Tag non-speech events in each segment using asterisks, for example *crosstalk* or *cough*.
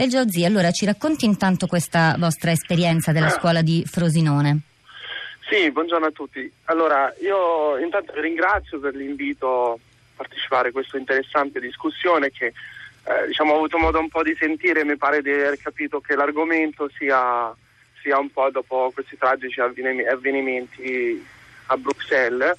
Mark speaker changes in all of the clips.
Speaker 1: El Giozzi, allora ci racconti intanto questa vostra esperienza della scuola di Frosinone.
Speaker 2: Sì, buongiorno a tutti. Allora, io intanto ringrazio per l'invito a partecipare a questa interessante discussione che eh, diciamo, ho avuto modo un po' di sentire, mi pare di aver capito che l'argomento sia, sia un po' dopo questi tragici avvenimenti a Bruxelles,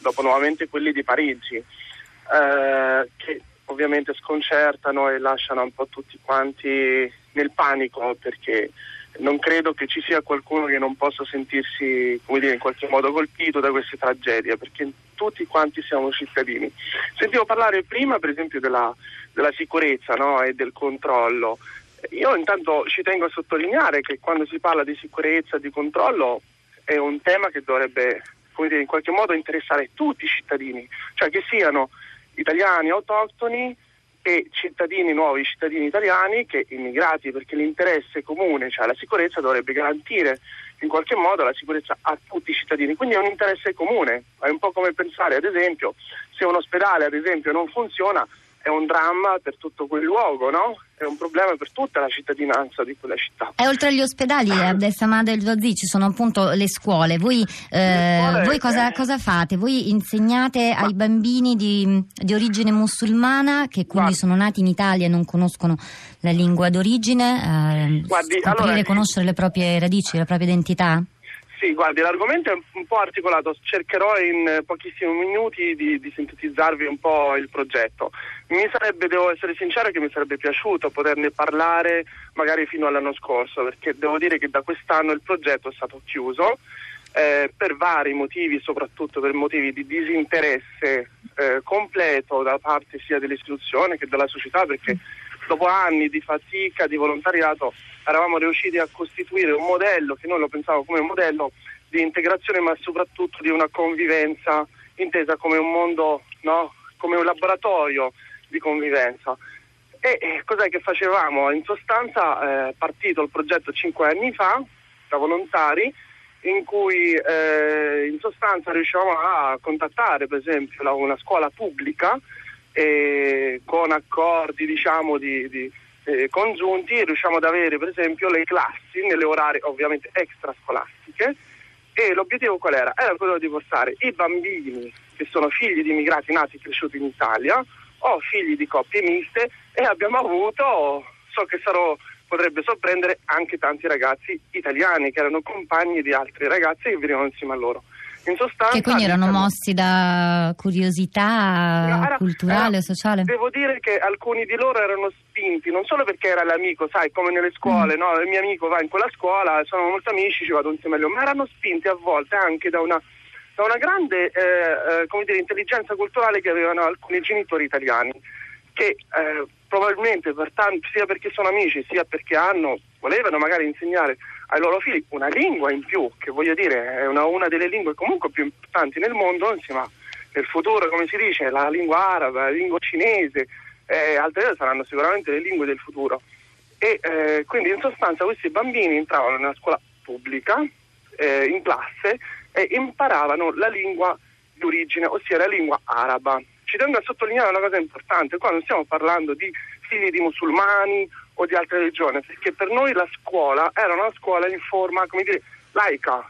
Speaker 2: dopo nuovamente quelli di Parigi, eh, che ovviamente sconcertano e lasciano un po' tutti quanti nel panico perché non credo che ci sia qualcuno che non possa sentirsi dire, in qualche modo colpito da queste tragedie perché tutti quanti siamo cittadini. Sentivo parlare prima per esempio della, della sicurezza no? e del controllo. Io intanto ci tengo a sottolineare che quando si parla di sicurezza e di controllo è un tema che dovrebbe dire, in qualche modo interessare tutti i cittadini, cioè che siano italiani autoctoni e cittadini nuovi, cittadini italiani che immigrati perché l'interesse comune, cioè la sicurezza, dovrebbe garantire in qualche modo la sicurezza a tutti i cittadini. Quindi è un interesse comune, è un po' come pensare ad esempio se un ospedale esempio non funziona è un dramma per tutto quel luogo, no? È un problema per tutta la cittadinanza di quella città.
Speaker 1: E oltre agli ospedali, a *laughs* Abdessamad e Zozi, ci sono appunto le scuole. Voi, eh, scuole, voi cosa, eh, cosa, fate? Voi insegnate ma, ai bambini di, di, origine musulmana che quindi guardi, sono nati in Italia e non conoscono la lingua d'origine, eh, guardi, scoprire allora, conoscere le proprie radici, la propria identità?
Speaker 2: Sì, guardi, l'argomento è un po' articolato, cercherò in pochissimi minuti di, di, sintetizzarvi un po' il progetto. Mi sarebbe, devo essere sincero, che mi sarebbe piaciuto poterne parlare magari fino all'anno scorso, perché devo dire che da quest'anno il progetto è stato chiuso eh, per vari motivi, soprattutto per motivi di disinteresse eh, completo da parte sia dell'istituzione che della società, perché dopo anni di fatica, di volontariato, eravamo riusciti a costituire un modello che noi lo pensavamo come un modello di integrazione, ma soprattutto di una convivenza intesa come un mondo, no? come un laboratorio di convivenza. E, e cos'è che facevamo? In sostanza è eh, partito il progetto cinque anni fa da volontari in cui eh, in sostanza riuscivamo a contattare per esempio una scuola pubblica e con accordi diciamo, di, di eh, congiunti riusciamo ad avere per esempio le classi nelle orarie ovviamente extrascolastiche e l'obiettivo qual era? Era quello di portare i bambini che sono figli di immigrati nati e cresciuti in Italia o figli di coppie miste e abbiamo avuto, so che sarò, potrebbe sorprendere anche tanti ragazzi italiani che erano compagni di altri ragazzi che venivano insieme a loro.
Speaker 1: In sostanza, che quindi erano diciamo, mossi da curiosità era, culturale o sociale?
Speaker 2: Devo dire che alcuni di loro erano spinti, non solo perché era l'amico, sai, come nelle scuole, mm. no? il mio amico va in quella scuola, sono molto amici, ci vado insieme a loro, ma erano spinti a volte anche da una, da una grande eh, eh, dire, intelligenza culturale che avevano alcuni genitori italiani, che eh, probabilmente per tanti, sia perché sono amici, sia perché hanno, volevano magari insegnare ai loro figli una lingua in più, che voglio dire è una, una delle lingue comunque più importanti nel mondo, insieme nel futuro, come si dice, la lingua araba, la lingua cinese, eh, altre saranno sicuramente le lingue del futuro. E eh, quindi in sostanza questi bambini entravano nella scuola pubblica, eh, in classe, e imparavano la lingua d'origine, ossia la lingua araba. Ci tengo a sottolineare una cosa importante, qua non stiamo parlando di figli di musulmani o di altre religioni, perché per noi la scuola era una scuola in forma, come dire, laica,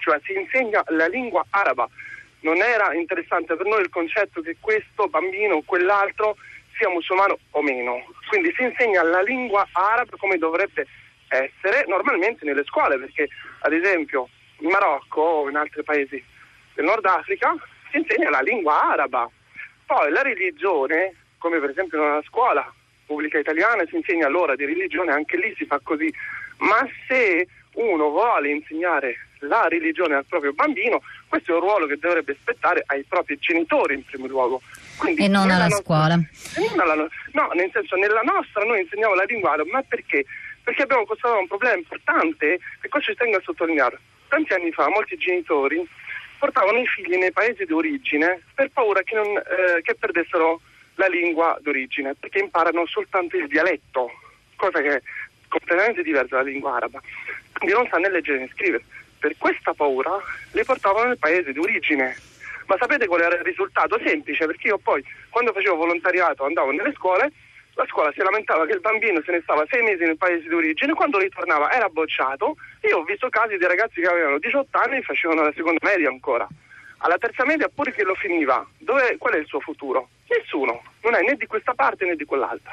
Speaker 2: cioè si insegna la lingua araba. Non era interessante per noi il concetto che questo bambino o quell'altro sia musulmano o meno. Quindi si insegna la lingua araba come dovrebbe essere normalmente nelle scuole, perché ad esempio in Marocco o in altri paesi del Nord Africa si insegna la lingua araba. Poi la religione, come per esempio nella scuola pubblica italiana si insegna l'ora di religione, anche lì si fa così. Ma se uno vuole insegnare la religione al proprio bambino, questo è un ruolo che dovrebbe spettare ai propri genitori in primo luogo.
Speaker 1: Quindi, e non alla nostra, scuola.
Speaker 2: Non alla, no, nel senso, nella nostra noi insegniamo la lingua ma perché? Perché abbiamo constatato un problema importante e qua ci tengo a sottolineare. Tanti anni fa molti genitori portavano i figli nei paesi di origine per paura che, non, eh, che perdessero la lingua d'origine, perché imparano soltanto il dialetto, cosa che è completamente diversa dalla lingua araba. Quindi non sanno né leggere né scrivere. Per questa paura le portavano nel paese di origine. Ma sapete qual era il risultato? Semplice, perché io poi, quando facevo volontariato, andavo nelle scuole, la scuola si lamentava che il bambino se ne stava sei mesi nel paese di origine, quando ritornava era bocciato. Io ho visto casi di ragazzi che avevano 18 anni e facevano la seconda media ancora. Alla terza media pure che lo finiva, dove, qual è il suo futuro? Nessuno, non è né di questa parte né di quell'altra.